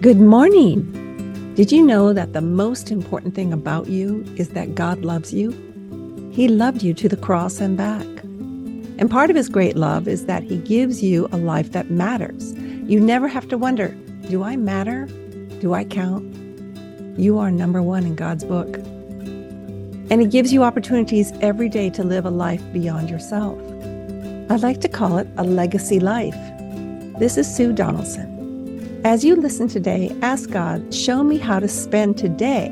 Good morning. Did you know that the most important thing about you is that God loves you? He loved you to the cross and back. And part of his great love is that he gives you a life that matters. You never have to wonder, do I matter? Do I count? You are number one in God's book. And he gives you opportunities every day to live a life beyond yourself. I like to call it a legacy life. This is Sue Donaldson. As you listen today, ask God, show me how to spend today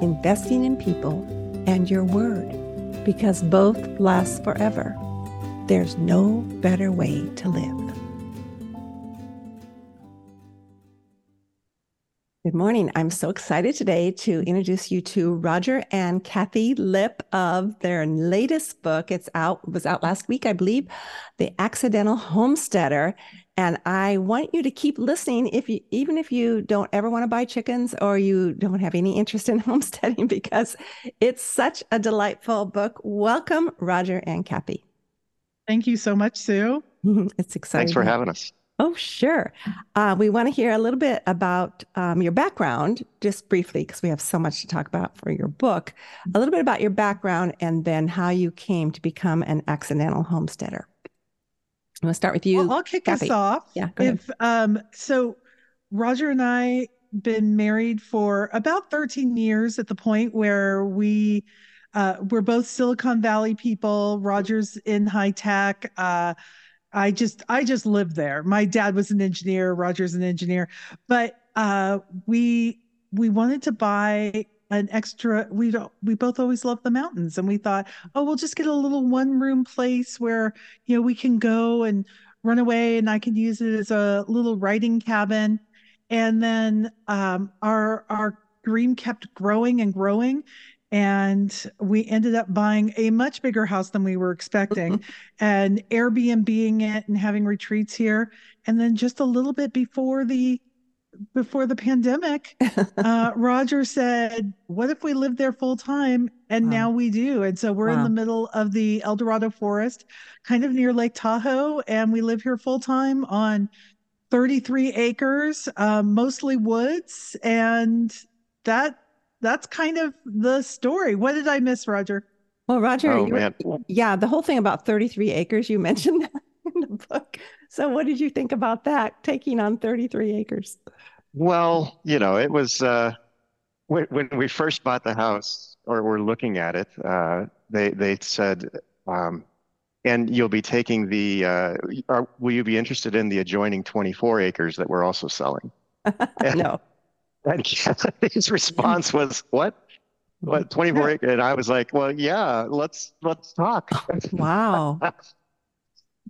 investing in people and your word, because both last forever. There's no better way to live. Good morning. I'm so excited today to introduce you to Roger and Kathi Lipp of their latest book. It's out, was out last week, I believe, The Accidental Homesteader. And I want you to keep listening if you even if you don't ever want to buy chickens or you don't have any interest in homesteading because it's such a delightful book. Welcome, Roger and Kathi. Thank you so much, Sue. it's exciting. Thanks for having us. Oh, sure. Uh, we want to hear a little bit about um, your background, just briefly, because we have so much to talk about for your book. A little bit about your background and then how you came to become an accidental homesteader. I'm going to start with you. Well, I'll kick Kathi. us off. Yeah. if um, so, Roger and I been married for about 13 years at the point where we uh, we're both Silicon Valley people. Roger's in high tech. Uh, I just I just lived there. My dad was an engineer. Roger's an engineer, but uh, we we wanted to buy an extra we don't we both always love the mountains and we thought oh we'll just get a little one room place where you know we can go and run away and i can use it as a little writing cabin. And then um, our our dream kept growing and growing and we ended up buying a much bigger house than we were expecting and airbnbing it and having retreats here. And then just a little bit before the before the pandemic, uh, Roger said, "What if we lived there full time?" And wow. now we do. And so we're wow. in the middle of the Eldorado Forest, kind of near Lake Tahoe, and we live here full time on 33 acres, um, mostly woods, and that that's kind of the story. What did I miss, Roger? Well, Roger, oh, man. yeah, the whole thing about 33 acres, you mentioned that in the book. So, what did you think about that, taking on 33 acres? Well, you know, it was uh, when, when we first bought the house or were looking at it, uh, they, they said, um, and you'll be taking the, uh, are, will you be interested in the adjoining 24 acres that we're also selling? And, no. And his response was, what? What 24 acres? And I was like, well, yeah, let's let's talk. Wow.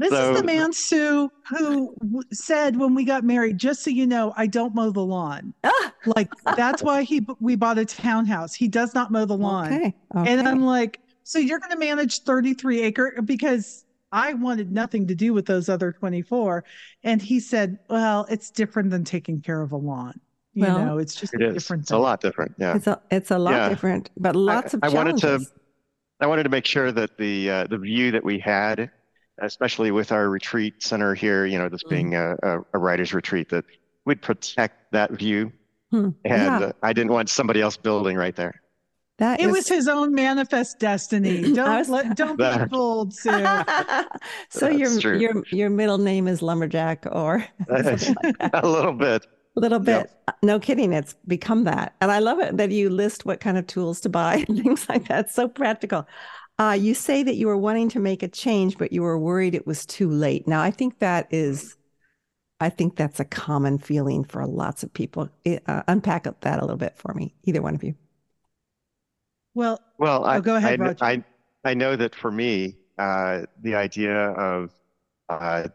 This so, is the man, Sue, who said when we got married, just so you know, I don't mow the lawn. Like that's why he we bought a townhouse. He does not mow the lawn. Okay. okay. And I'm like, so you're going to manage 33 acre because I wanted nothing to do with those other 24. And he said, well, it's different than taking care of a lawn. You well, know, it's just it a different. It's thing. a lot different. Yeah. It's a it's a lot yeah. different, but lots I, of. I wanted to. I wanted to make sure that the uh, the view that we had especially with our retreat center here, you know, this mm. being a, a, a, writer's retreat, that we'd protect that view. Hmm. And yeah. uh, I didn't want somebody else building right there. That it is... was his own manifest destiny. Don't was... let, don't be fooled, Sue. so your true. your your middle name is lumberjack, or like a little bit. A little bit. Yep. No kidding. It's become that, and I love it that you list what kind of tools to buy and things like that. So practical. Uh, you say that you were wanting to make a change, but you were worried it was too late. Now, I think that is, I think that's a common feeling for lots of people. Uh, unpack that a little bit for me, either one of you. Well, well, I, oh, go ahead, I, Roger. I, I know that for me, uh, the idea of uh,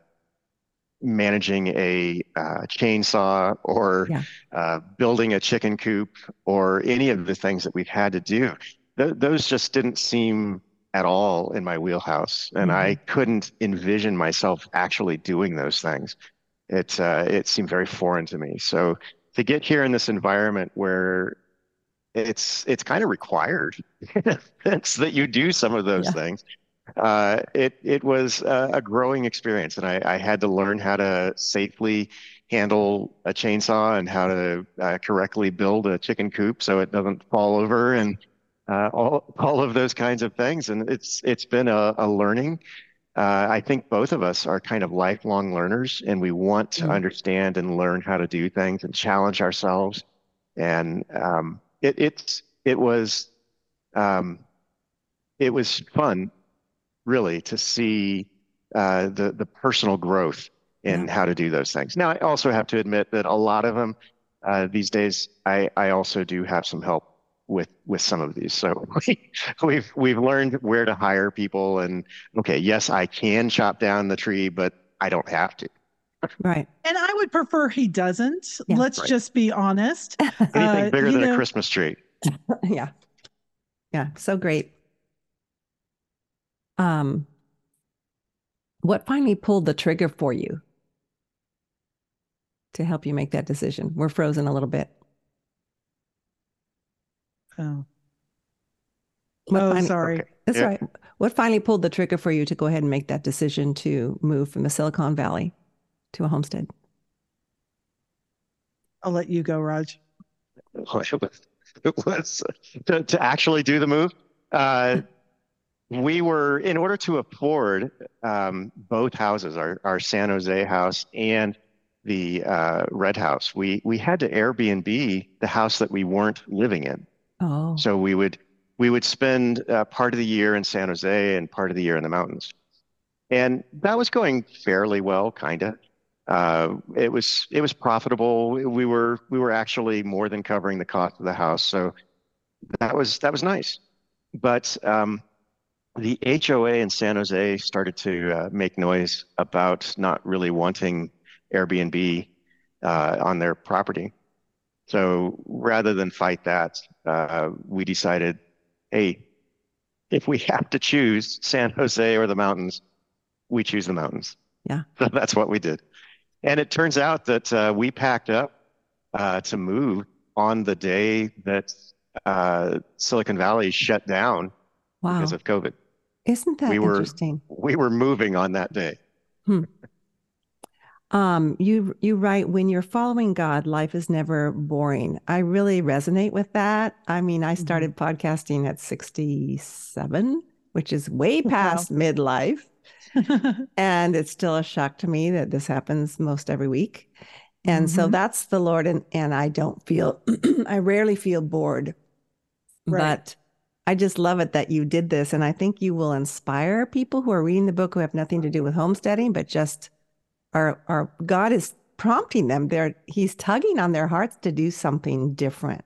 managing a uh, chainsaw or yeah. uh, building a chicken coop or any of the things that we've had to do, th- those just didn't seem at all in my wheelhouse, and mm-hmm. I couldn't envision myself actually doing those things. It uh, it seemed very foreign to me. So to get here in this environment where it's it's kind of required it's that you do some of those yeah. things. Uh, it it was a, a, growing experience, and I, I had to learn how to safely handle a chainsaw and how to uh, correctly build a chicken coop so it doesn't fall over and uh, all all of those kinds of things. And it's it's been a, a learning. Uh, I think both of us are kind of lifelong learners, and we want to mm. understand and learn how to do things and challenge ourselves. And um, it it's it was um, it was fun, really, to see uh, the the personal growth in yeah. how to do those things. Now, I also have to admit that a lot of them uh, these days, I I also do have some help with with some of these. So we, we've we've learned where to hire people, and okay, yes, I can chop down the tree, but I don't have to. Right. And I would prefer he doesn't. Yeah, Let's right. just be honest. Anything uh, bigger than know... a Christmas tree. yeah. Yeah. So great. Um, what finally pulled the trigger for you to help you make that decision? We're frozen a little bit. Oh. What oh, finally, sorry. Okay. That's yeah. right. What finally pulled the trigger for you to go ahead and make that decision to move from the Silicon Valley to a homestead? I'll let you go, Rog. It was to, to actually do the move. Uh, we were, in order to afford um, both houses, our, our San Jose house and the uh, Red House, we, we had to Airbnb the house that we weren't living in. Oh. So we would we would spend uh, part of the year in San Jose and part of the year in the mountains, and that was going fairly well, kind of. Uh, it was it was profitable. We were we were actually more than covering the cost of the house, so that was that was nice. But um, the HOA in San Jose started to uh, make noise about not really wanting Airbnb uh, on their property. So rather than fight that, uh, we decided, hey, if we have to choose San Jose or the mountains, we choose the mountains. Yeah. So that's what we did. And it turns out that uh, we packed up uh, to move on the day that uh, Silicon Valley shut down wow. because of COVID. Isn't that we were, interesting? We were moving on that day. Hmm. Um, you you write when you're following God, life is never boring. I really resonate with that. I mean, I mm-hmm. started mm-hmm. podcasting at 67, which is way past wow. midlife. and it's still a shock to me that this happens most every week. And mm-hmm. so that's the Lord and and I don't feel I rarely feel bored. Right. But I just love it that you did this and I think you will inspire people who are reading the book who have nothing to do with homesteading but just our God is prompting them. They're He's tugging on their hearts to do something different.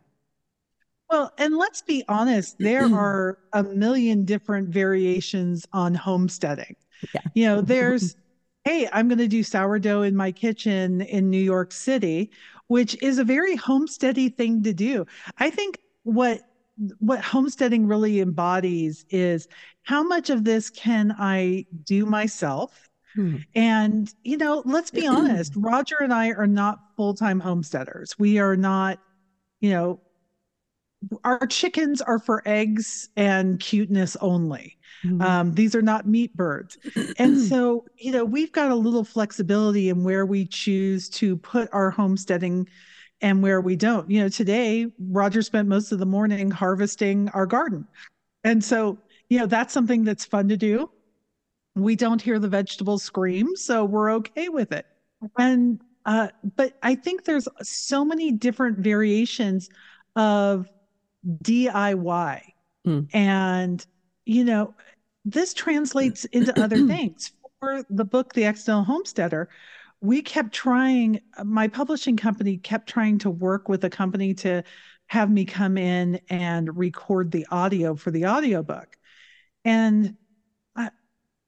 Well, and let's be honest, there are a million different variations on homesteading. Yeah. You know, there's, hey, I'm going to do sourdough in my kitchen in New York City, which is a very homesteady thing to do. I think what what homesteading really embodies is how much of this can I do myself Hmm. And, you know, let's be honest, Roger and I are not full time homesteaders. We are not, you know, our chickens are for eggs and cuteness only. Mm-hmm. Um, these are not meat birds. and so, you know, we've got a little flexibility in where we choose to put our homesteading and where we don't. You know, today, Roger spent most of the morning harvesting our garden. And so, you know, that's something that's fun to do we don't hear the vegetables scream, so we're okay with it. And uh, but I think there's so many different variations of DIY, mm. and you know this translates into other things. For the book, The Accidental Homesteader, we kept trying. My publishing company kept trying to work with a company to have me come in and record the audio for the audiobook. And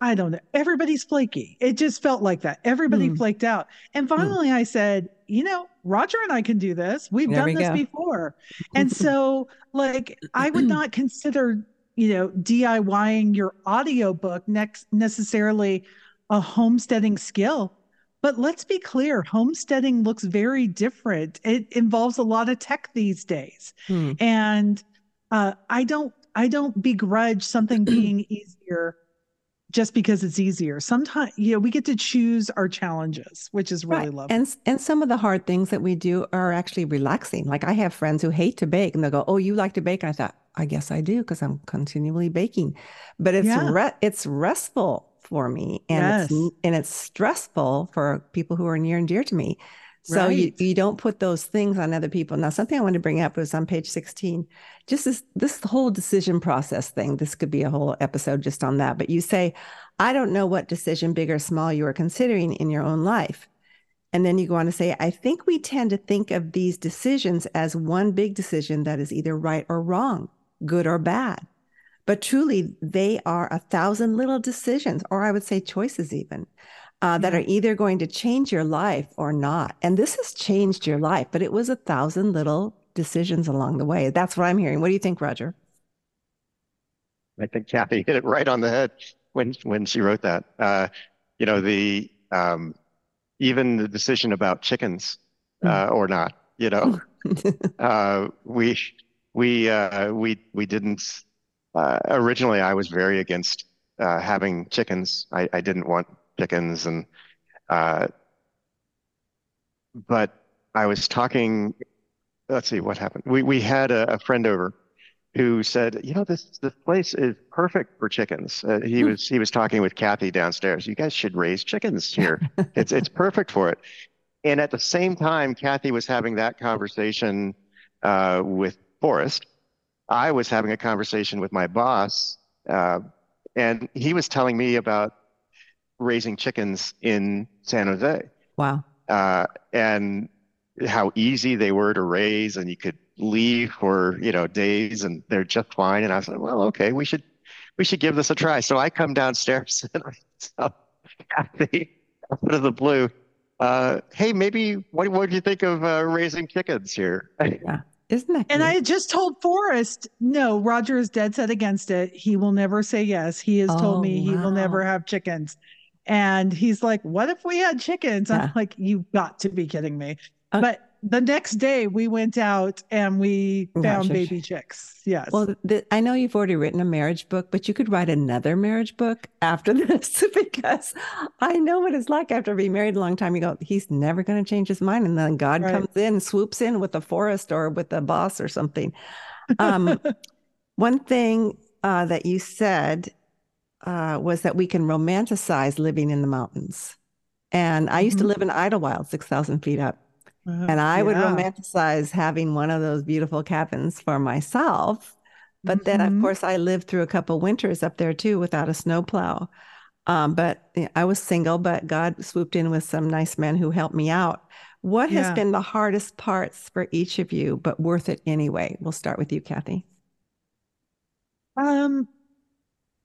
I don't know. Everybody's flaky. It just felt like that. Everybody mm. flaked out. And hmm. finally, mm. I said, you know, Roger and I can do this. We've there done we this go. before. and so, like, I would not consider, you know, DIYing your audiobook next necessarily a homesteading skill. But let's be clear, homesteading looks very different. It involves a lot of tech these days. Mm. And uh, I don't I don't begrudge something being easier just because it's easier. Sometimes, you know, we get to choose our challenges, which is really right. lovely. And and some of the hard things that we do are actually relaxing. Like I have friends who hate to bake, and they go, "Oh, you like to bake?" And I thought, I guess I do because I'm continually baking, but it's yeah. re- it's restful for me, and yes. it's and it's stressful for people who are near and dear to me. So right. you, you don't put those things on other people. Now, something I want to bring up was on page 16, just this, this whole decision process thing. This could be a whole episode just on that. But you say, I don't know what decision, big or small, you are considering in your own life. And then you go on to say, I think we tend to think of these decisions as one big decision that is either right or wrong, good or bad. But truly, they are a thousand little decisions, or I would say choices even uh, that are either going to change your life or not. And this has changed your life, but it was a thousand little decisions along the way. That's what I'm hearing. What do you think, Roger? I think Kathi hit it right on the head when when she wrote that. Uh, you know, the um, even the decision about chickens hmm. uh, or not. You know, uh, we we uh, we we didn't. Uh, originally, I was very against uh, having chickens. I, I didn't want chickens and uh, but I was talking. Let's see what happened. We we had a, a friend over who said, you know, this this place is perfect for chickens. Uh, he hmm. was he was talking with Kathi downstairs. You guys should raise chickens here. it's it's perfect for it. And at the same time, Kathi was having that conversation uh, with Forrest. I was having a conversation with my boss, uh, and he was telling me about raising chickens in San Jose. Wow. Uh, and how easy they were to raise, and you could leave for you know days, and they're just fine. And I was like, well, okay, we should we should give this a try. So I come downstairs and I tell Kathi out of the blue, uh, hey, maybe what what do you think of uh, raising chickens here? Yeah. Isn't that? And I just told Forrest, no, Roger is dead set against it. He will never say yes. He has oh, told me he will never have chickens. And he's like, What if we had chickens? Yeah. I'm like, You've got to be kidding me. Uh, but the next day we went out and we found baby chicks. Yes. Well, the, I know you've already written a marriage book, but you could write another marriage book after this because I know what it's like after being married a long time. You go, he's never going to change his mind. And then God right. comes in, swoops in with a forest or with a boss or something. Um, one thing uh, that you said uh, was that we can romanticize living in the mountains. And I used mm-hmm. to live in Idyllwild, 6,000 feet up. Uh, and I yeah. would romanticize having one of those beautiful cabins for myself. But mm-hmm. then, of mm-hmm. course, I lived through a couple winters up there too without a snowplow. Um, but you know, I was single, but God swooped in with some nice men who helped me out. What yeah. has been the hardest parts for each of you, but worth it anyway? We'll start with you, Kathi. Um,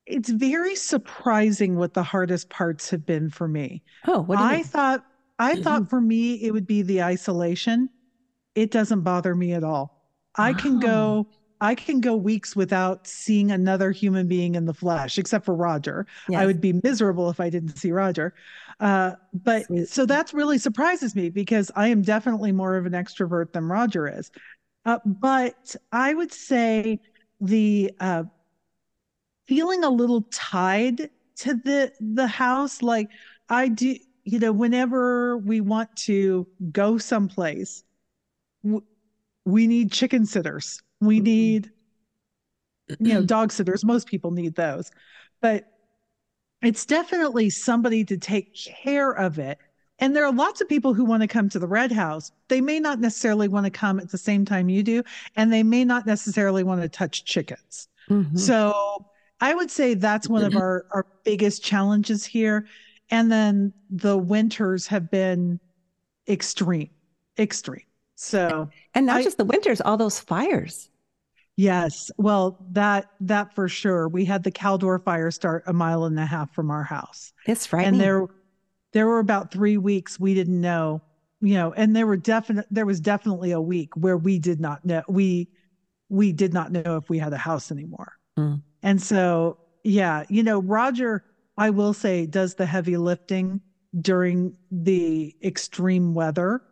it's very surprising what the hardest parts have been for me. Oh, what I mean? thought I mm-hmm. thought for me it would be the isolation. It doesn't bother me at all. I can go I can go weeks without seeing another human being in the flesh, except for Roger. Yes. I would be miserable if I didn't see Roger. Uh, but Sweet. so that really surprises me because I am definitely more of an extrovert than Roger is. Uh, but I would say the uh, feeling a little tied to the the house like i do you know whenever we want to go someplace w- we need chicken sitters. We mm-hmm. need you know dog sitters. Most people need those. But it's definitely somebody to take care of it. And there are lots of people who want to come to the red house. They may not necessarily want to come at the same time you do and they may not necessarily want to touch chickens. Mm-hmm. so I would say that's one of mm-hmm. our, our biggest challenges here. And then the winters have been extreme, extreme. So, and not I, just the winters, all those fires. Yes. Well, that, that for sure. We had the Caldor fire start a mile and a half from our house. It's frightening. And there, there were about three weeks we didn't know, you know, and there were definite, there was definitely a week where we did not know, we, we did not know if we had a house anymore. Mm. And so, yeah, you know, Roger, I will say, does the heavy lifting during the extreme weather.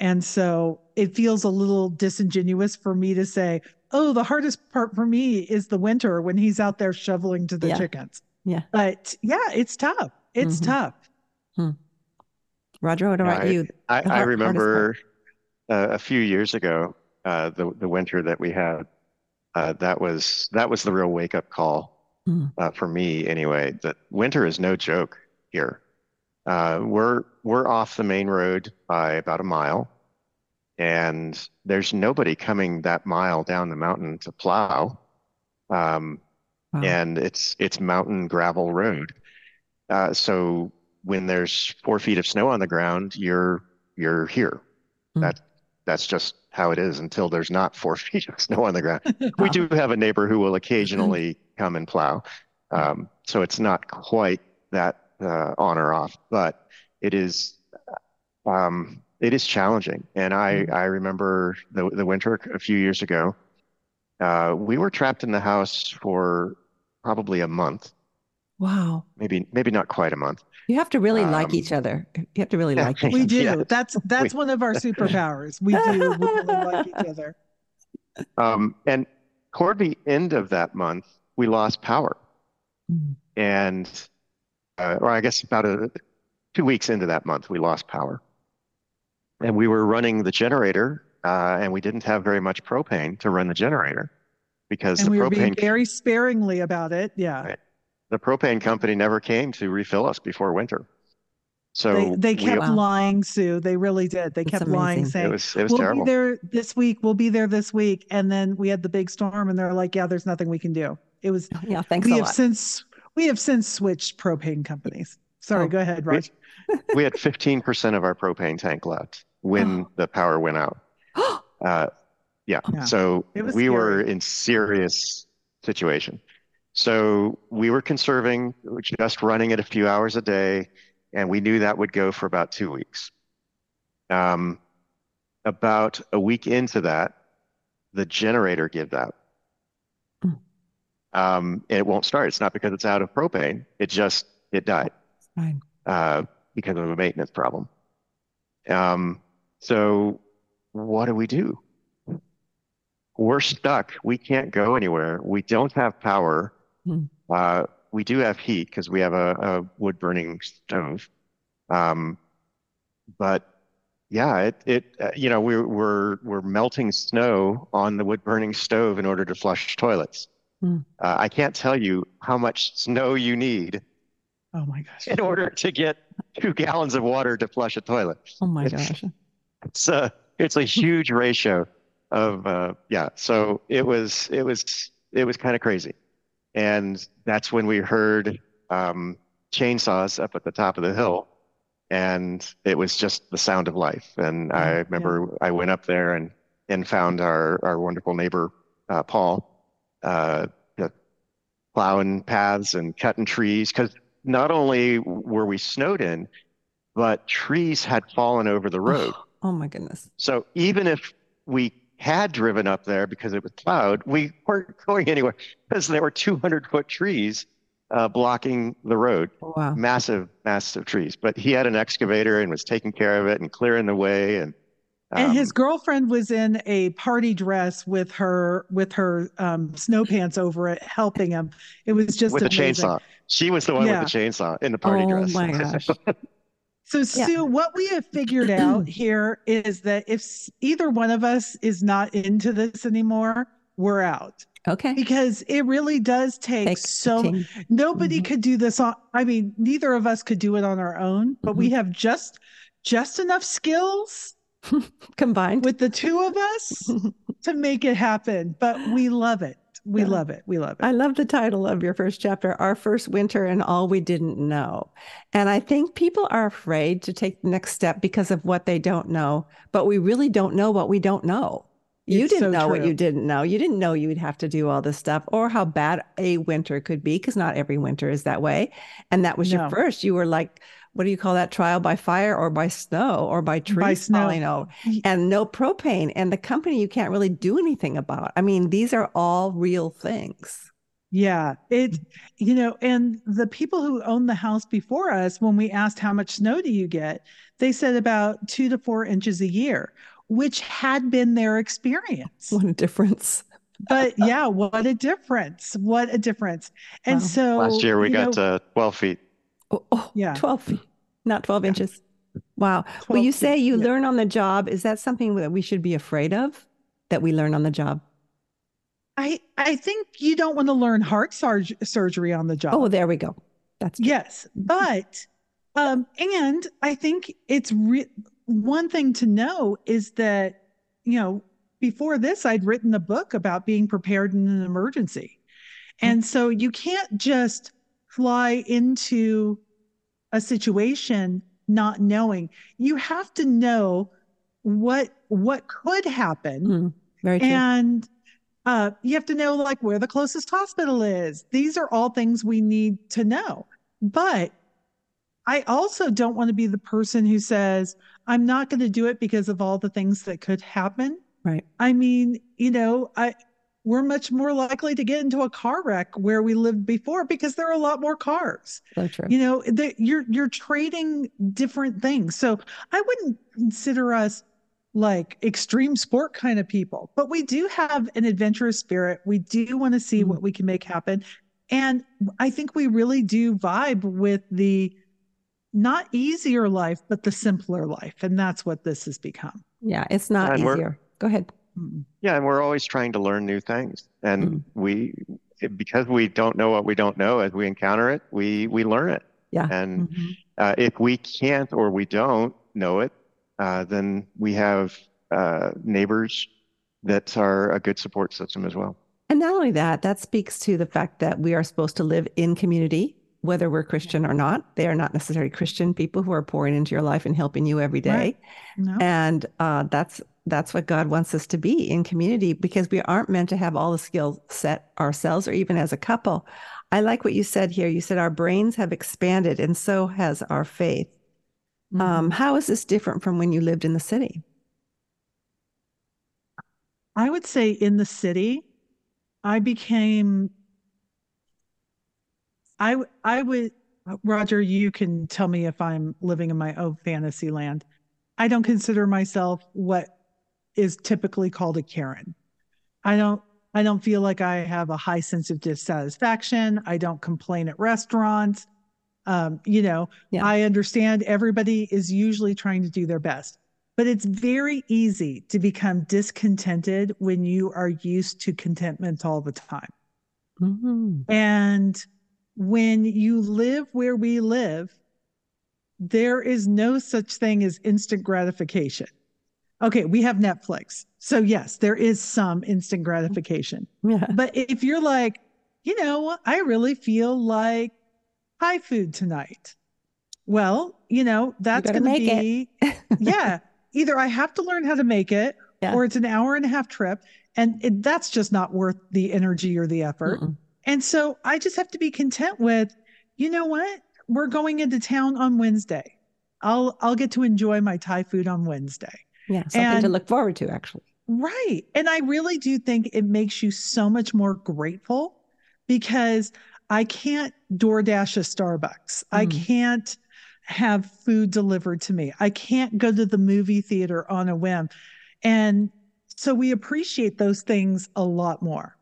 And so it feels a little disingenuous for me to say, oh, the hardest part for me is the winter when he's out there shoveling to the yeah. chickens. Yeah. But yeah, it's tough. It's mm-hmm. tough. Hmm. Roger, what about I, you? I, I remember uh, a few years ago, uh, the the winter that we had. Uh, that was that was the real wake up call mm. for me, anyway. That winter is no joke here. Uh, we're we're off the main road by about a mile, and there's nobody coming that mile down the mountain to plow. Um, wow. And it's it's mountain gravel road. Uh, so when there's four feet of snow on the ground, you're you're here. Mm. That that's just how it is until there's not four feet of snow on the ground. we do have a neighbor who will occasionally come and plow. Um, so it's not quite that uh, on or off, but it is um, it is challenging. And I mm-hmm. I remember the the winter a few years ago. Uh, we were trapped in the house for probably a month. Wow. Maybe maybe not quite a month. You have to really um, like each other. You have to really like. Each other. we do. Yeah. That's that's we, one of our superpowers. We do we really like each other. Um, and toward the end of that month, we lost power, mm. and uh, or I guess about a, two weeks into that month, we lost power. And we were running the generator, uh, and we didn't have very much propane to run the generator because and the we propane were being very sparingly about it. Yeah. Right. The propane company never came to refill us before winter. So they, they kept we, lying, Sue. They really did. They kept lying, saying, it was, it was "We'll terrible. be there this week. We'll be there this week." And then we had the big storm, and they're like, "Yeah, there's nothing we can do." It was yeah. Thanks. We have lot. since we have since switched propane companies. Sorry, oh. go ahead, Rog. We, we had 15% of our propane tank left when oh. the power went out. uh, yeah. yeah. So we scary. were in serious situation. So we were conserving, just running it a few hours a day, and we knew that would go for about two weeks. Um, about a week into that, the generator gives out um, and it won't start. It's not because it's out of propane. It just it died uh, because of a maintenance problem. Um, so what do we do? We're stuck. We can't go anywhere. We don't have power. Hmm. Uh, we do have heat because we have a, a wood burning stove. Um, but yeah, it, it uh, you know, we're, we're, we're melting snow on the wood burning stove in order to flush toilets. Mm. Uh, I can't tell you how much snow you need. Oh my gosh! In order to get two gallons of water to flush a toilet. Oh my it's, gosh! It's a it's a huge ratio of uh, yeah. So it was it was it was kind of crazy, and that's when we heard um, chainsaws up at the top of the hill, and it was just the sound of life. And I remember yeah. I went up there and and found our our wonderful neighbor uh, Paul uh, plowing paths and cutting trees because not only were we snowed in, but trees had fallen over the road. Oh, oh my goodness. So even if we had driven up there because it was plowed, we weren't going anywhere because there were 200 foot trees uh, blocking the road. Wow. Massive, massive trees. But he had an excavator and was taking care of it and clearing the way. And and his um, girlfriend was in a party dress with her with her um, snow pants over it, helping him. It was just with amazing. a chainsaw. She was the one yeah. with the chainsaw in the party oh, dress. Oh my gosh. So, Sue, yeah. what we have figured out here is that if either one of us is not into this anymore, we're out. Okay. Because it really does take, take so nobody mm-hmm. could do this on I mean, neither of us could do it on our own, but mm-hmm. we have just just enough skills combined with the two of us to make it happen. But we love it. We yeah. love it. We love it. I love the title of your first chapter, Our First Winter and All We Didn't Know. And I think people are afraid to take the next step because of what they don't know, but we really don't know what we don't know. You it's didn't so know true. what you didn't know. You didn't know you would have to do all this stuff or how bad a winter could be because not every winter is that way. And that was no. your first. You were like, what do you call that trial by fire or by snow or by trees by snow. falling over and no propane and the company you can't really do anything about i mean these are all real things yeah it you know and the people who owned the house before us when we asked how much snow do you get they said about two to four inches a year which had been their experience what a difference but yeah, what a difference. What a difference. And wow. so last year we got know, uh, 12 feet. Oh, oh, yeah. 12 feet, not 12 yeah. inches. Wow. Well, you say you yeah. learn on the job. Is that something that we should be afraid of that we learn on the job? I, I think you don't want to learn heart surg- surgery on the job. Oh, there we go. That's true. yes. But, um, and I think it's re- one thing to know is that, you know, before this, I'd written a book about being prepared in an emergency. And so you can't just fly into a situation not knowing. You have to know what what could happen. Mm, very true. And uh, you have to know like where the closest hospital is. These are all things we need to know. But I also don't want to be the person who says, I'm not going to do it because of all the things that could happen. Right. I mean, you know, I we're much more likely to get into a car wreck where we lived before because there are a lot more cars. So true. You know, the, you're you're trading different things. So I wouldn't consider us like extreme sport kind of people, but we do have an adventurous spirit. We do want to see mm-hmm. what we can make happen. And I think we really do vibe with the not easier life, but the simpler life. And that's what this has become. Yeah, it's not and easier. Go ahead. Mm-hmm. Yeah, and we're always trying to learn new things, and mm. we because we don't know what we don't know as we encounter it, we we learn it. Yeah. And mm-hmm. uh, if we can't or we don't know it, uh, then we have uh, neighbors that are a good support system as well. And not only that, that speaks to the fact that we are supposed to live in community, whether we're Christian or not. They are not necessarily Christian people who are pouring into your life and helping you every day. Right. No. And uh, that's that's what God wants us to be in community because we aren't meant to have all the skill set ourselves or even as a couple. I like what you said here. You said our brains have expanded and so has our faith. Mm-hmm. Um, how is this different from when you lived in the city? I would say in the city, I became, I, I would, Roger, you can tell me if I'm living in my own fantasy land. I don't consider myself what is typically called a Karen. I don't I don't feel like I have a high sense of dissatisfaction. I don't complain at restaurants. Um, you know, yeah. I understand everybody is usually trying to do their best, but it's very easy to become discontented when you are used to contentment all the time. Mm-hmm. And when you live where we live, there is no such thing as instant gratification okay, we have Netflix. So yes, there is some instant gratification. Yeah. But if you're like, you know, I really feel like Thai food tonight. Well, you know, that's going to be, yeah, either I have to learn how to make it yeah. or it's an hour and a half trip. And it, that's just not worth the energy or the effort. Mm-mm. And so I just have to be content with, you know what? We're going into town on Wednesday. I'll I'll get to enjoy my Thai food on Wednesday. Yeah, something and, to look forward to, actually. Right. And I really do think it makes you so much more grateful because I can't DoorDash a Starbucks. Mm. I can't have food delivered to me. I can't go to the movie theater on a whim. And so we appreciate those things a lot more.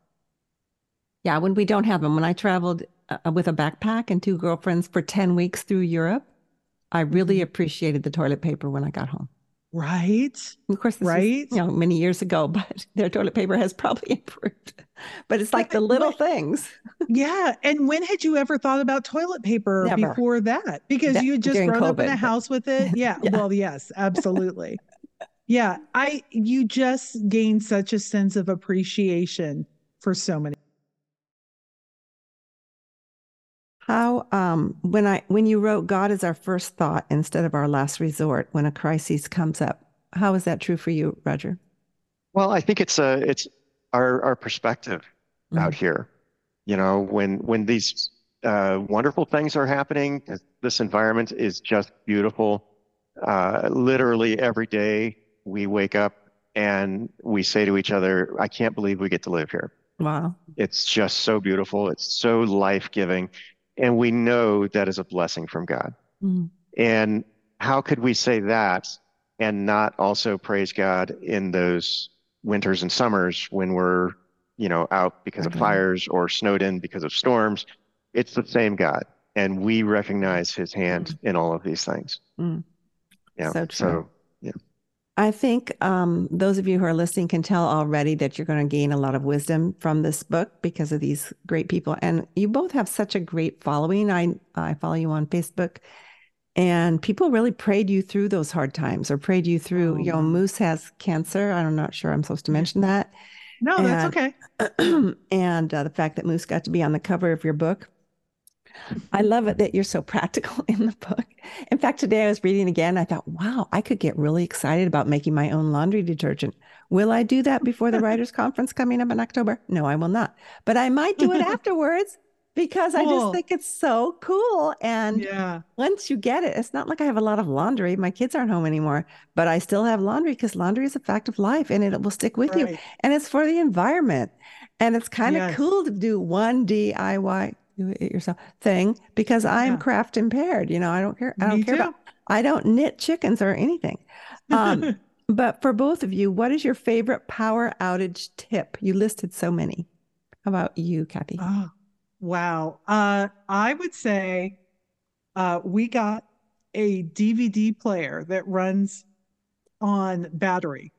Yeah, when we don't have them. When I traveled uh, with a backpack and two girlfriends for 10 weeks through Europe, I really mm-hmm. appreciated the toilet paper when I got home. Right. Of course, right. Was, you know, many years ago, but their toilet paper has probably improved. But it's like the little things. yeah. And when had you ever thought about toilet paper Never. before that? Because that, you had just grown COVID, up in a house with it. Yeah. yeah. Well, yes, absolutely. yeah. I, you just gain such a sense of appreciation for so many. How um, when I when you wrote God is our first thought instead of our last resort when a crisis comes up, how is that true for you, Roger? Well, I think it's a it's our our perspective mm-hmm. out here. You know, when when these uh, wonderful things are happening, this environment is just beautiful. Uh, literally every day we wake up and we say to each other, "I can't believe we get to live here." Wow. It's just so beautiful. It's so life giving and we know that is a blessing from God. Mm-hmm. And how could we say that and not also praise God in those winters and summers when we're you know, out because of fires or snowed in because of storms. It's the same God. And we recognize his hand mm. in all of these things. Mm. Yeah. So, so, yeah. I think um, those of you who are listening can tell already that you're going to gain a lot of wisdom from this book because of these great people. And you both have such a great following. I I follow you on Facebook, and people really prayed you through those hard times or prayed you through. Oh. You know, Moose has cancer. I'm not sure I'm supposed to mention that. No, and, that's okay. and uh, the fact that Moose got to be on the cover of your book I love it that you're so practical in the book. In fact, today I was reading again. I thought, wow, I could get really excited about making my own laundry detergent. Will I do that before the writers' conference coming up in October? No, I will not. But I might do it afterwards because cool. I just think it's so cool. And yeah. once you get it, it's not like I have a lot of laundry. My kids aren't home anymore, but I still have laundry because laundry is a fact of life and it will stick with right. you. And it's for the environment. And it's kind of yes. cool to do one DIY do it yourself thing because I'm yeah. craft impaired. You know, I don't care. I don't Me care too. about. I don't knit chickens or anything. Um, but for both of you, what is your favorite power outage tip? You listed so many. How about you, Kathi? Oh, wow. Uh, I would say uh, we got a DVD player that runs on battery.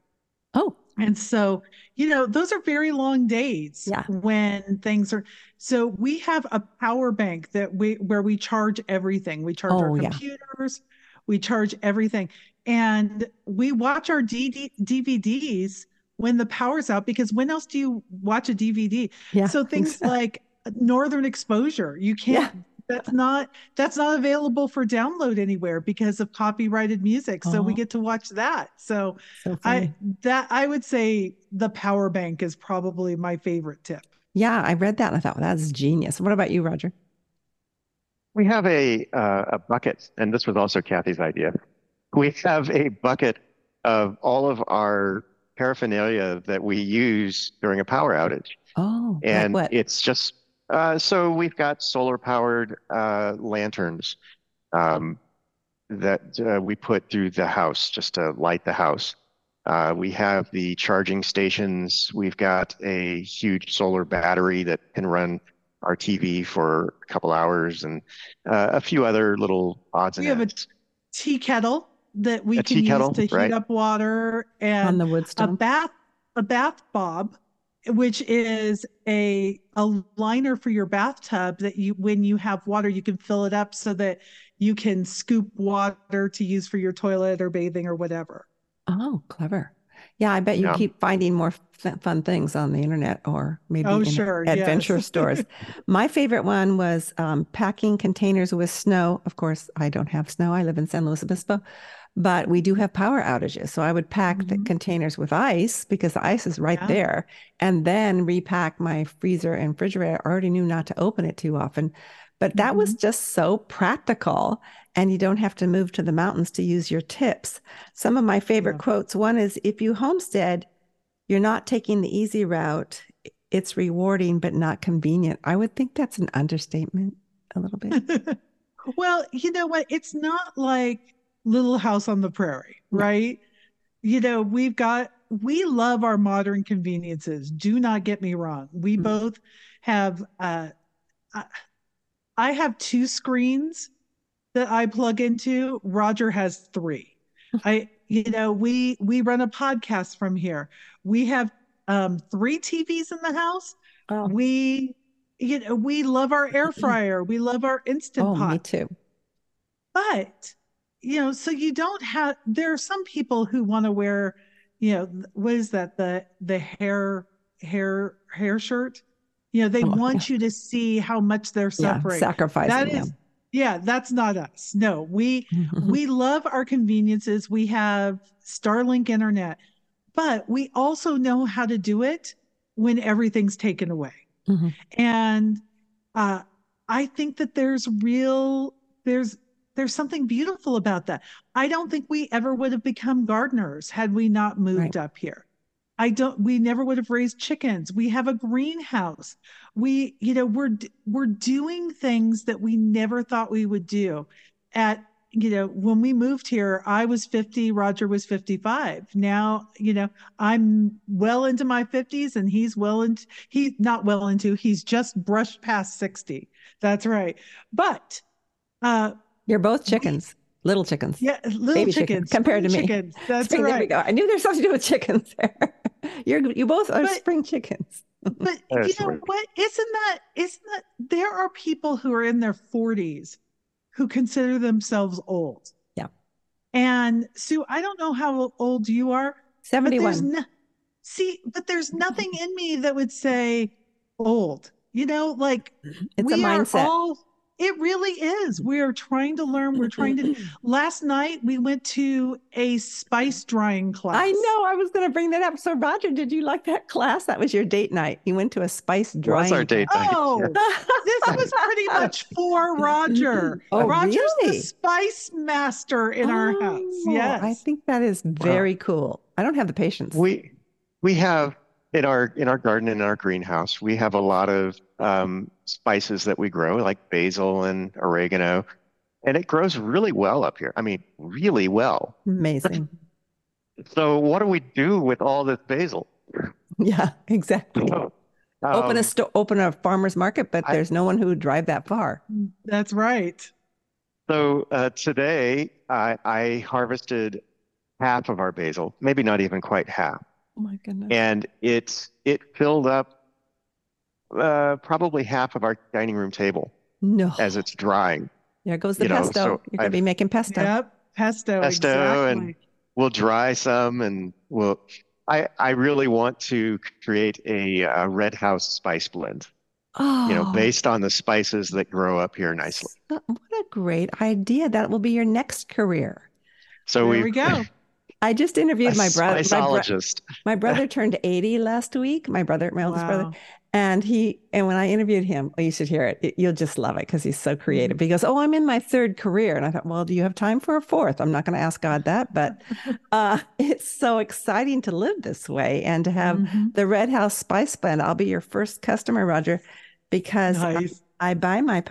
Oh, and so, you know, those are very long days yeah. when things are so we have a power bank that we where we charge everything. We charge oh, our computers, yeah. we charge everything. And we watch our DD, DVDs when the power's out because when else do you watch a DVD? Yeah, so things like Northern Exposure, you can't yeah that's not that's not available for download anywhere because of copyrighted music so we oh. get to watch that so, so i that i would say the power bank is probably my favorite tip yeah i read that and i thought well, that's genius. What about you roger? We have a uh, a bucket and this was also kathi's idea. We have a bucket of all of our paraphernalia that we use during a power outage. Oh and like it's just uh, so we've got solar powered uh, lanterns um, that uh, we put through the house just to light the house. Uh, we have the charging stations. We've got a huge solar battery that can run our TV for a couple hours and uh, a few other little odds and we ends. have a tea kettle that we a can use kettle, to heat right? up water and on the wood stove. a bath a bath bob which is a a liner for your bathtub that you when you have water you can fill it up so that you can scoop water to use for your toilet or bathing or whatever. Oh, clever. Yeah, I bet you yeah. keep finding more f- fun things on the internet or maybe oh, sure. adventure yes. stores. My favorite one was um, packing containers with snow. Of course, I don't have snow. I live in San Luis Obispo, but we do have power outages. So I would pack mm-hmm. the containers with ice because the ice is right yeah. there and then repack my freezer and refrigerator. I already knew not to open it too often, but that mm-hmm. was just so practical. And you don't have to move to the mountains to use your tips. Some of my favorite yeah. quotes one is if you homestead, you're not taking the easy route. It's rewarding, but not convenient. I would think that's an understatement a little bit. well, you know what? It's not like Little House on the Prairie, right? You know, we've got, we love our modern conveniences. Do not get me wrong. We mm-hmm. both have, uh, I have two screens that I plug into. Roger has three. I, you know, we we run a podcast from here. We have um, three TVs in the house. Oh. We, you know, we love our air fryer. We love our instant oh, pot. Me too. But you know, so you don't have, there are some people who want to wear, you know, what is that? The, the hair, hair, hair shirt. You know, they oh, want yeah. you to see how much they're separating. Yeah, sacrificing. That is, yeah, that's not us. No, we, we love our conveniences. We have Starlink internet, but we also know how to do it when everything's taken away. Mm-hmm. And, uh, I think that there's real, there's there's something beautiful about that. I don't think we ever would have become gardeners had we not moved right. up here. I don't we never would have raised chickens. We have a greenhouse. We, you know, we're we're doing things that we never thought we would do at you know, when we moved here, I was 50, Roger was 55. Now, you know, I'm well into my 50s and he's well into, he's not well into, he's just brushed past 60. That's right. But, uh, you're both chickens. We, little chickens. Yeah, little chickens, chickens compared to me. Chickens. That's right. There we go. I knew there's something to do with chickens there. You're you both are but, spring chickens. but you know what? Isn't that isn't that there are people who are in their 40s who consider themselves old. Yeah. And Sue, I don't know how old you are. 71. No, see, but there's mm-hmm. nothing in me that would say old. You know, like it's we a mindset. Are all it really is. We are trying to learn. We're trying to. Last night we went to a spice drying class. I know. I was going to bring that up. So, Roger, did you like that class? That was your date night. You went to a spice drying. What's our date night? Oh, this was pretty much for Roger. Oh, Roger's really? the spice master in oh, our house. Oh, yes, I think that is very wow. cool. I don't have the patience. We we have in our in our garden in our greenhouse we have a lot of um, spices that we grow like basil and oregano and it grows really well up here. I mean really well. Amazing. So what do we do with all this basil? Yeah exactly. So, um, open a sto- open a farmer's market but there's no one who would drive that far. That's right. So uh, today I, I harvested half of our basil maybe not even quite half my goodness. And it's it filled up uh, probably half of our dining room table. No. As it's drying. There goes the you pesto. Know, so You're gonna I've, be making pesto. Yep, pesto. Pesto, exactly. and we'll dry some, and we'll. I I really want to create a, a red house spice blend. Oh, you know, oh. based on the spices that grow up here nicely. What a great idea! That will be your next career. So there we, we go. I just interviewed a my brother. My, bro- my, brother turned 80 last week. My brother, my oldest wow. brother. And he, and when I interviewed him, well, you should hear it. it you'll just love it because he's so creative. He goes, Oh, I'm in my third career. And I thought, Well, do you have time for a fourth? I'm not going to ask God that, but uh, it's so exciting to live this way and to have mm-hmm. the Red House Spice Blend. I'll be your first customer, Roger, because nice. I, I, buy my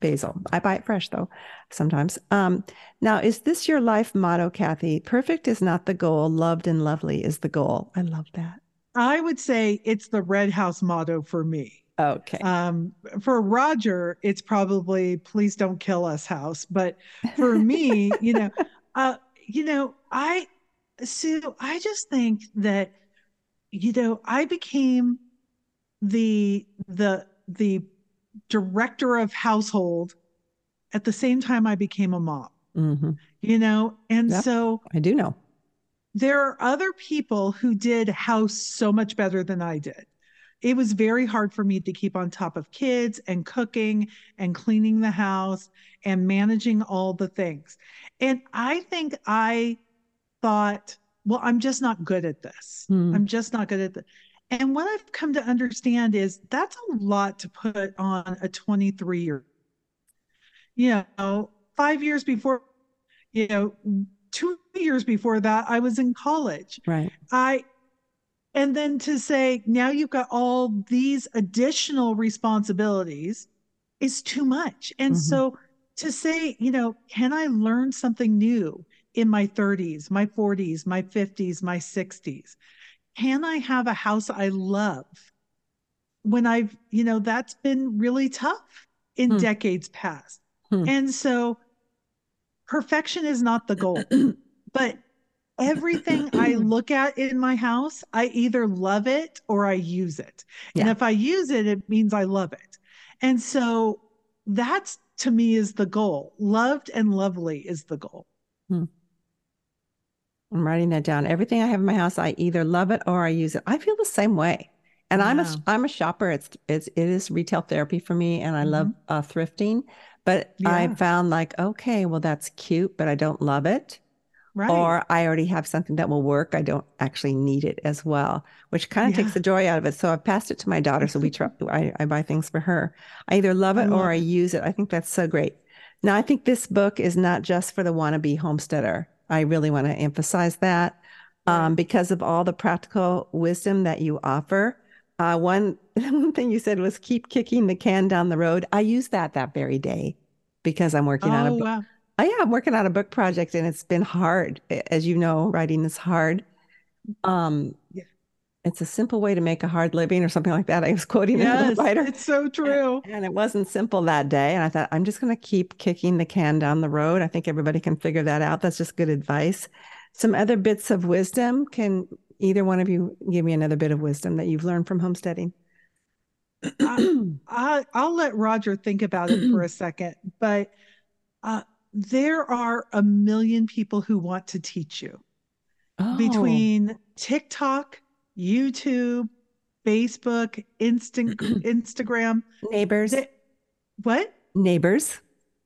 basil. I buy it fresh though sometimes. Um, now, is this your life motto, Kathi? Perfect is not the goal, loved and lovely is the goal. I love that. I would say it's the Red House motto for me. Okay. Um, for Roger, it's probably please don't kill us house. But for me, you know, uh, you know, I Sue, I just think that, you know, I became the the the director of household at the same time I became a mom. Mm-hmm. You know, and yep, so I do know there are other people who did house so much better than I did. It was very hard for me to keep on top of kids and cooking and cleaning the house and managing all the things. And I think I thought, well, I'm just not good at this. Mm. I'm just not good at this. And what I've come to understand is that's a lot to put on a 23 year you know, five years before, you know, two years before that, I was in college. Right. I, and then to say, now you've got all these additional responsibilities is too much. And mm-hmm. so to say, you know, can I learn something new in my 30s, my 40s, my 50s, my 60s? Can I have a house I love when I've, you know, that's been really tough in hmm. decades past. Hmm. And so perfection is not the goal, but everything I look at in my house, I either love it or I use it. Yeah. And if I use it, it means I love it. And so that's to me is the goal. Loved and lovely is the goal. Hmm. I'm writing that down. Everything I have in my house, I either love it or I use it. I feel the same way. And wow. I'm a I'm a shopper. It's it's it is retail therapy for me, and I mm-hmm. love uh, thrifting. But yeah. I found like, okay, well, that's cute, but I don't love it. Right. Or I already have something that will work. I don't actually need it as well, which kind of yeah. takes the joy out of it. So I've passed it to my daughter. So we try, I, I buy things for her. I either love it or I use it. I think that's so great. Now, I think this book is not just for the wannabe homesteader. I really want to emphasize that um, because of all the practical wisdom that you offer. Uh, one one thing you said was keep kicking the can down the road. I use that that very day because I'm working oh, on a wow. Oh, yeah, I'm working on a book project and it's been hard. As you know, writing is hard. Um. It's a simple way to make a hard living or something like that. I was quoting yes, another writer. It's so true. And, and it wasn't simple that day. And I thought, I'm just going to keep kicking the can down the road. I think everybody can figure that out. That's just good advice. Some other bits of wisdom. Can either one of you give me another bit of wisdom that you've learned from homesteading? I, will let Roger think about it for a second, but uh, there are a million people who want to teach you oh. between TikTok, YouTube, Facebook, Instant, Instagram, neighbors. They, what? Neighbors.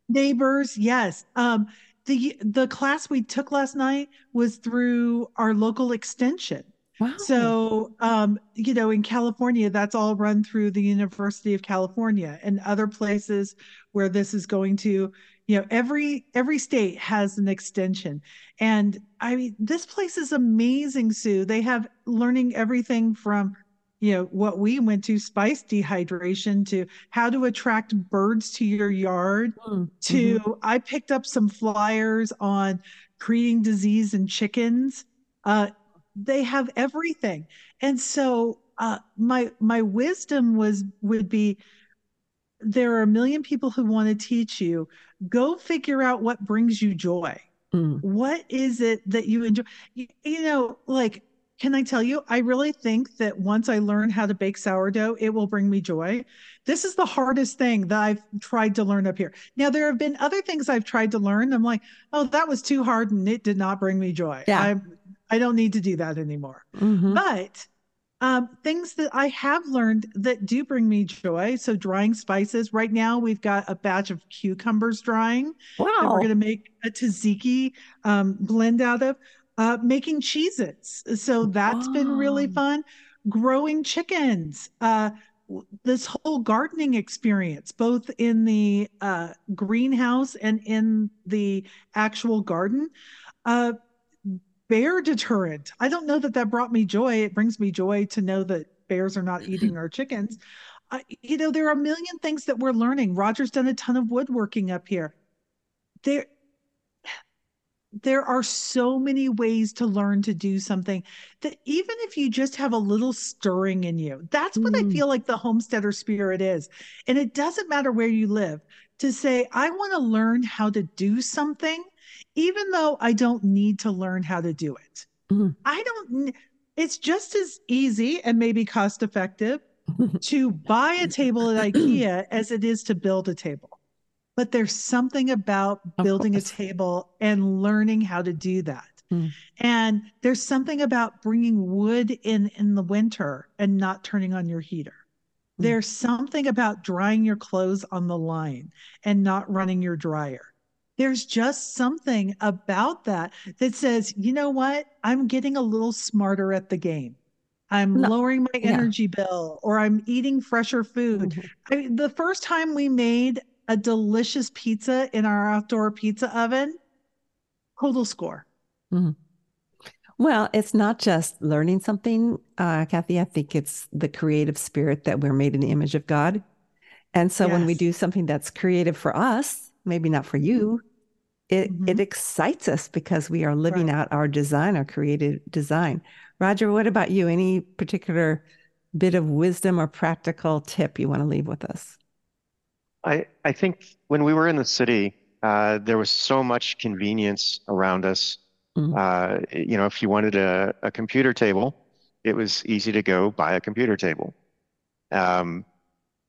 Neighbors, yes. Um, the the class we took last night was through our local extension. Wow. So, um, you know, in California, that's all run through the University of California and other places where this is going to, you know, every every state has an extension. And I mean, this place is amazing, Sue. They have learning everything from you know what we went to spice dehydration to how to attract birds to your yard mm-hmm. to i picked up some flyers on creating disease in chickens uh, they have everything and so uh, my my wisdom was would be there are a million people who want to teach you go figure out what brings you joy mm. what is it that you enjoy you, you know like can I tell you, I really think that once I learn how to bake sourdough, it will bring me joy. This is the hardest thing that I've tried to learn up here. Now, there have been other things I've tried to learn. I'm like, oh, that was too hard and it did not bring me joy. Yeah. I, I don't need to do that anymore. Mm-hmm. But um, things that I have learned that do bring me joy. So drying spices. Right now, we've got a batch of cucumbers drying. Wow. That we're going to make a tzatziki um, blend out of uh, making Cheez-Its. So that's has been really fun. Growing chickens. Uh, this whole gardening experience, both in the uh, greenhouse and in the actual garden. Bear deterrent. I don't know that that brought me joy. It brings me joy to know that bears are not eating our chickens. Uh, you know, there are a million things that we're learning. Roger's done a ton of woodworking up here. There, there are so many ways to learn to do something that even if you just have a little stirring in you, that's what mm. I feel like the homesteader spirit is. And it doesn't matter where you live to say, I want to learn how to do something, even though I don't need to learn how to do it. Mm. I don't, it's just as easy and maybe cost effective to buy a table at IKEA as it is to build a table but there's something about building a table and learning how to do that. Mm. And there's something about bringing wood in in the winter and not turning on your heater. Mm. There's something about drying your clothes on the line and not running your dryer. There's just something about that that says, you know what? I'm getting a little smarter at the game. I'm no. lowering my energy yeah. bill or I'm eating fresher food. Mm-hmm. I the first time we made a delicious pizza in our outdoor pizza oven, total score. Mm-hmm. Well, it's not just learning something, uh, Kathi. I think it's the creative spirit that we're made in the image of God. And so yes. when we do something that's creative for us, maybe not for you, it, mm-hmm. it excites us because we are living right. out our design, our creative design. Roger, what about you? Any particular bit of wisdom or practical tip you want to leave with us? I, I think when we were in the city, uh, there was so much convenience around us. Mm-hmm. Uh, you know, if you wanted a, a computer table, it was easy to go buy a computer table. Um,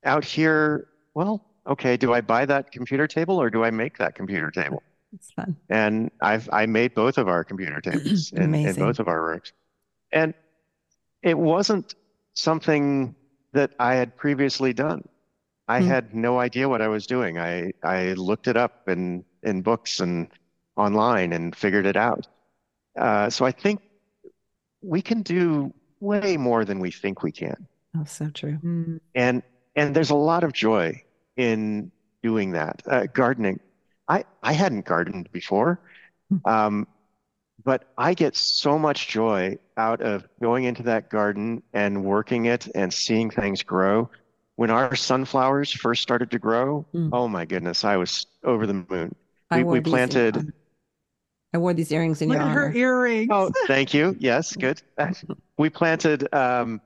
out here, well, okay, do I buy that computer table or do I make that computer table? It's fun. And I've I made both of our computer tables in, in both of our rooms. And it wasn't something that I had previously done. I mm. had no idea what I was doing. I, I looked it up in, in books and online and figured it out. Uh, so I think we can do way more than we think we can. Oh, so true. Mm. And and there's a lot of joy in doing that. Uh, gardening, I I hadn't gardened before, hmm. um, but I get so much joy out of going into that garden and working it and seeing things grow when our sunflowers first started to grow, mm. oh my goodness, I was over the moon. we, we planted. I wore these earrings in Look your at honor. her earrings. Oh, thank you. Yes, good. we planted um,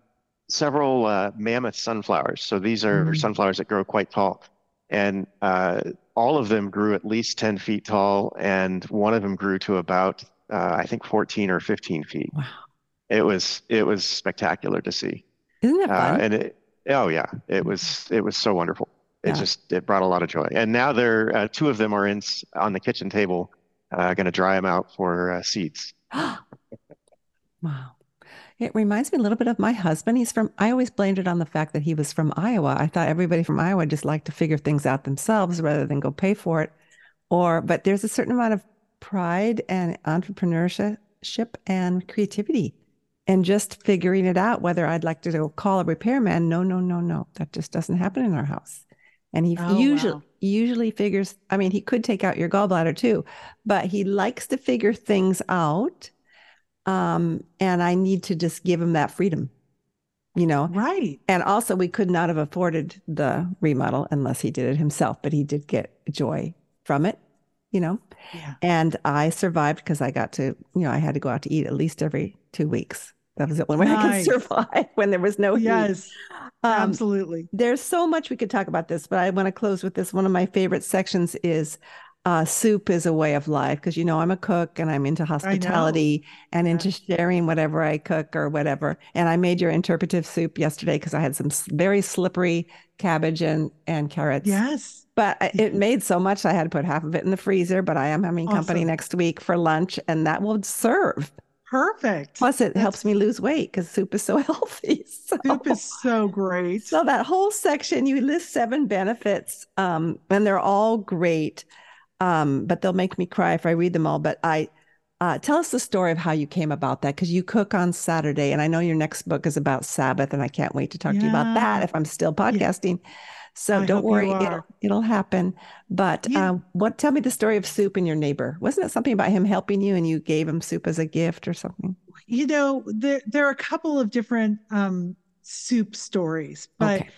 several uh, mammoth sunflowers. So these are mm. sunflowers that grow quite tall. And uh, all of them grew at least 10 feet tall, and one of them grew to about, uh, I think, 14 or 15 feet. Wow. It was it was spectacular to see. Isn't that fun? Uh, and it, oh yeah, it was it was so wonderful. It yeah. just it brought a lot of joy. And now they're uh, two of them are in on the kitchen table, uh, going to dry them out for uh, seeds. wow. It reminds me a little bit of my husband. He's from, I always blamed it on the fact that he was from Iowa. I thought everybody from Iowa just liked to figure things out themselves rather than go pay for it. Or, but there's a certain amount of pride and entrepreneurship and creativity and just figuring it out whether I'd like to go call a repairman. No, no, no, no. That just doesn't happen in our house. And he oh, usually wow. usually figures, I mean, he could take out your gallbladder too, but he likes to figure things out um, and I need to just give him that freedom, you know? Right. And also, we could not have afforded the remodel unless he did it himself, but he did get joy from it, you know? Yeah. And I survived because I got to, you know, I had to go out to eat at least every two weeks. That was the only way nice. I could survive when there was no heat. yes, um, absolutely. There's so much we could talk about this, but I want to close with this. One of my favorite sections is uh, soup is a way of life because you know I'm a cook and I'm into hospitality and yeah. into sharing whatever I cook or whatever. And I made your interpretive soup yesterday because I had some very slippery cabbage and and carrots. Yes, but it made so much I had to put half of it in the freezer. But I am having awesome. company next week for lunch, and that will serve. Perfect. Plus, it That's... helps me lose weight because soup is so healthy. So. Soup is so great. So that whole section, you list seven benefits, um, and they're all great um, but they'll make me cry if I read them all. But I uh, tell us the story of how you came about that because you cook on Saturday, and I know your next book is about Sabbath, and I can't wait to talk yeah. to you about that if I'm still podcasting. Yeah. So I don't worry, it'll, it'll, happen. But yeah. uh, what? Tell me the story of Soup and your neighbor. Wasn't it something about him helping you, and you gave him soup as a gift or something? You know, there there are a couple of different um, soup stories, but okay.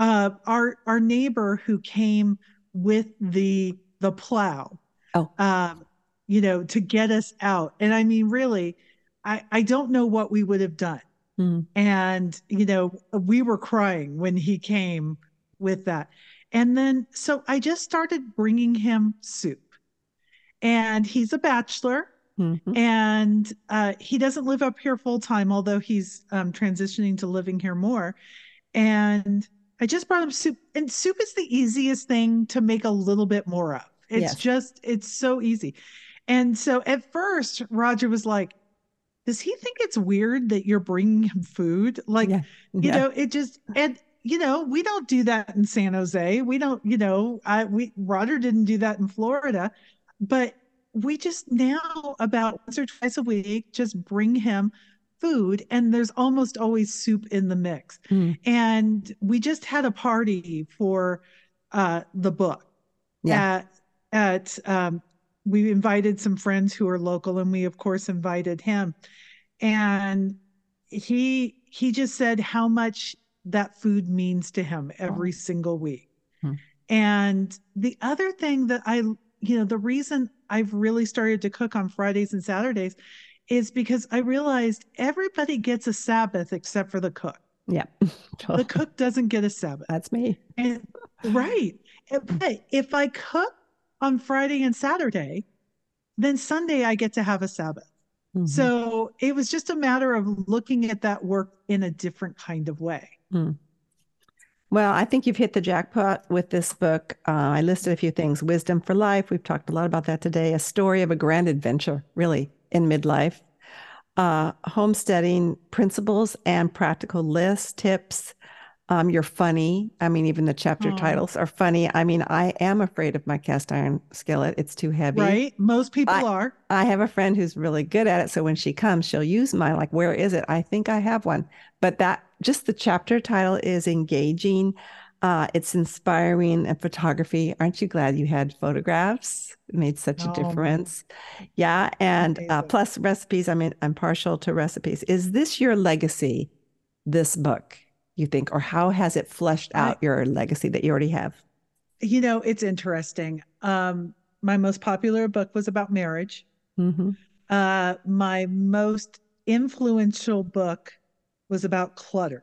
uh, our our neighbor who came with the the plow. Oh. Um, you know, to get us out. And I mean, really, I, I don't know what we would have done. Mm. And, you know, we were crying when he came with that. And then, so I just started bringing him soup. And he's a bachelor. Mm-hmm. And uh, he doesn't live up here full time, although he's um, transitioning to living here more. And I just brought him soup, and soup is the easiest thing to make a little bit more of. It's yes. just, it's so easy. And so at first, Roger was like, does he think it's weird that you're bringing him food? Like, yeah. you yeah. know, it just, and, you know, we don't do that in San Jose. We don't, you know, I, we, Roger didn't do that in Florida, but we just now about once or twice a week just bring him food and there's almost always soup in the mix. Mm. And we just had a party for uh, the book. Yeah. At, um, we invited some friends who are local and we of course invited him. And he he just said how much that food means to him every oh. single week. Hmm. and the other thing that i you know the reason i've really started to cook on fridays and saturdays is because i realized everybody gets a sabbath except for the cook. Yeah the cook doesn't get a sabbath. That's me. And right. But if i cook on Friday and Saturday, then Sunday I get to have a Sabbath. Mm-hmm. So it was just a matter of looking at that work in a different kind of way. Mm. Well, I think you've hit the jackpot with this book. Uh, I listed a few things Wisdom for Life. We've talked a lot about that today. A story of a grand adventure, really, in midlife. Uh, homesteading principles and practical lists, tips, um, you're funny. I mean, even the chapter titles are funny. I mean, I am afraid of my cast iron skillet. It's too heavy. Right. Most people I, are. I have a friend who's really good at it. So when she comes, she'll use mine. Like, where is it? I think I have one. But that just the chapter title is engaging. Uh, it's inspiring and photography. Aren't you glad you had photographs? It made such oh, a difference. Yeah. And uh, plus recipes. I mean, I'm partial to recipes. Is this your legacy, this book? You think, or how has it fleshed out I, your legacy that you already have? You know, it's interesting. Um, my most popular book was about marriage. Mm-hmm. Uh, my most influential book was about clutter.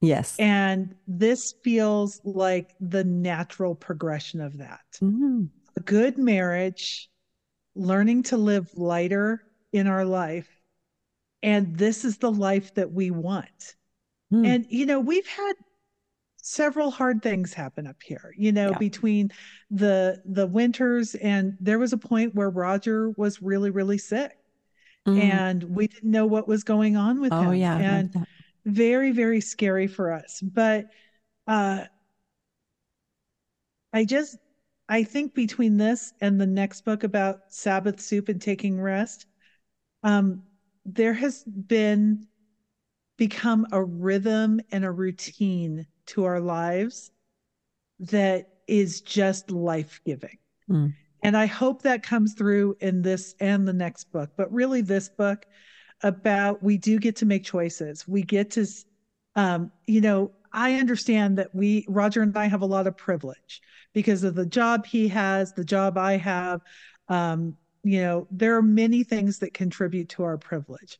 Yes. And this feels like the natural progression of that. Mm-hmm. A good marriage, learning to live lighter in our life. And this is the life that we want. Mm. And, you know, we've had several hard things happen up here you know Yeah. between the the winters and there was a point where roger was really really sick Mm. and we didn't know what was going on with oh him yeah. And very very scary for us but uh i just i think between this and the next book about sabbath soup and taking rest um there has been become a rhythm and a routine to our lives that is just life-giving. Mm. and i hope that comes through in this and the next book but really this book about we do get to make choices. We get to um, you know i understand that we roger and i have a lot of privilege because of the job he has the job i have. Um, you know there are many things that contribute to our privilege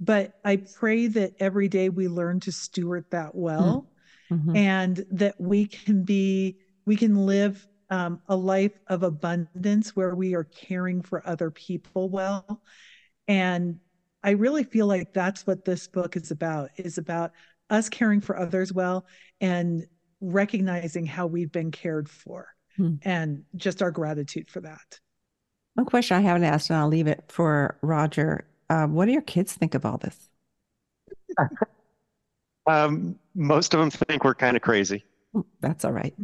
but i pray that every day we learn to steward that well Mhm. and that we can be we can live um, a life of abundance where we are caring for other people well and i really feel like that's what this book is about is about us caring for others well and recognizing how we've been cared for Hmm. and just our gratitude for that One question I haven't asked, and I'll leave it for Roger. Uh, what do your kids think of all this? Um, most of them think we're kind of crazy. Mm, That's all right.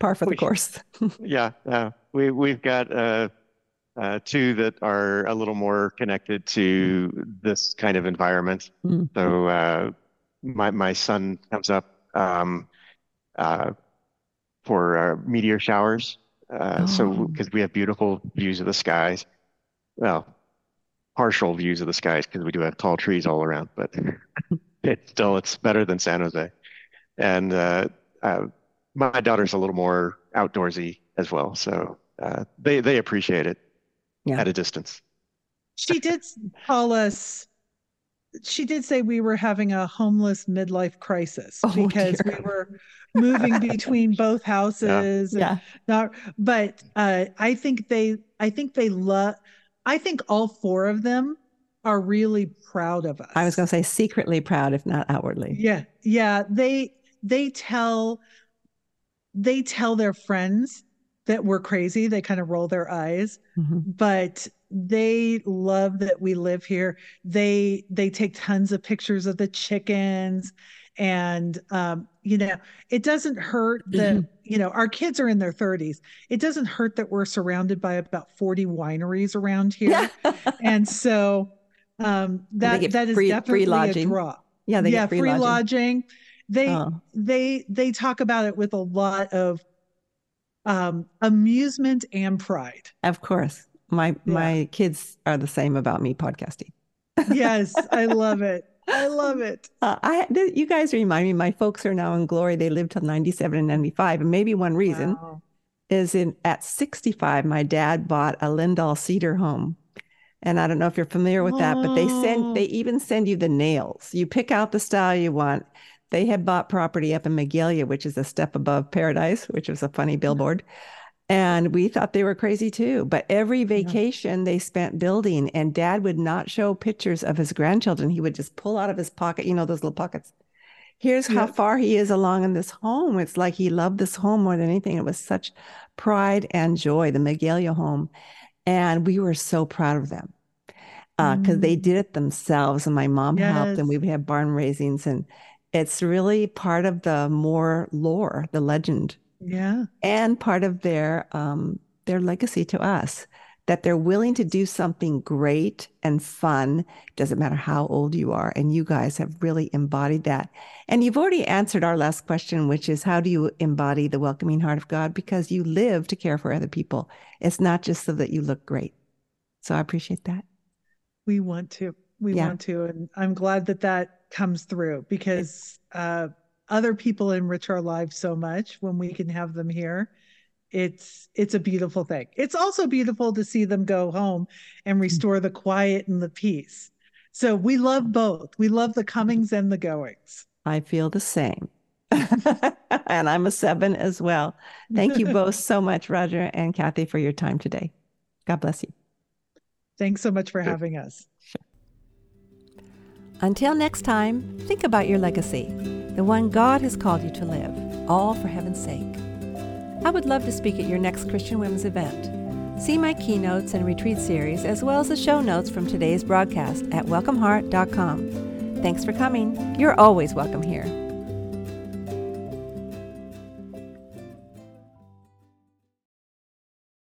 Par for the We- course. Yeah, yeah. We we've got uh, uh, two that are a little more connected to this kind of environment. Mm. So uh, my my son comes up um, uh, for uh, meteor showers. Uh, so Oh. because we have beautiful views of the skies, well, partial views of the skies because we do have tall trees all around, but it's still it's better than San Jose. And uh, uh, my daughter's a little more outdoorsy as well, so uh, they they appreciate it Yeah. at a distance. she did call us she did say we were having a homeless midlife crisis Oh, because dear. we were moving between both houses and Yeah. not but uh i think they i think they love i think all four of them are really proud of us I was going to say secretly proud, if not outwardly. yeah yeah they they tell they tell their friends that we're crazy. They kind of roll their eyes. Mhm. but they love that we live here. They they take tons of pictures of the chickens and um you know it doesn't hurt that Mhm. you know our kids are in their 30s it doesn't hurt that we're surrounded by about 40 wineries around here and so um that that is free- free definitely a lodging. draw yeah, they yeah get free, free lodging. lodging they Oh, they they talk about it with a lot of um amusement and pride of course. My Yeah. my kids are the same about me podcasting. yes i love it i love it Uh, I th- you guys remind me. My folks are now in glory. They lived till ninety seven and ninety five, and maybe one reason Wow. is in at sixty five. My dad bought a Lindal cedar home, and I don't know if you're familiar with that, but they send they even send you the nails. You pick out the style you want. They had bought property up in Magalia, which is a step above Paradise, which was a funny billboard. And we thought they were crazy too. But every vacation they spent building, and dad would not show pictures of his grandchildren. He would just pull out of his pocket, you know, those little pockets. Here's how far he is along in this home. It's like he loved this home more than anything. It was such pride and joy, the Magalia home. And we were so proud of them because they Mm. did it themselves. And my mom helped, and we Yes. would have barn raisings. And it's really part of the more lore, the legend yeah. and part of their um, their legacy to us that they're willing to do something great and fun doesn't matter how old you are and you guys have really embodied that. And you've already answered our last question which is how do you embody the welcoming heart of god? Because you live to care for other people. It's not just so that you look great. So i appreciate that. We want to. We Yeah. want to and i'm glad that that comes through because uh other people enrich our lives so much when we can have them here it's it's a beautiful thing. It's also beautiful to see them go home and mm-hmm. restore the quiet and the peace. So we love both. We love the comings and the goings. I feel the same. and I'm a seven as well. Thank you both so much, Roger and Kathi, for your time today. God bless you. Thanks so much for having us. Until next time, think about your legacy, the one God has called you to live, all for heaven's sake. I would love to speak at your next Christian Women's event. See my keynotes and retreat series, as well as the show notes from today's broadcast at welcomeheart.com. Thanks for coming. You're always welcome here.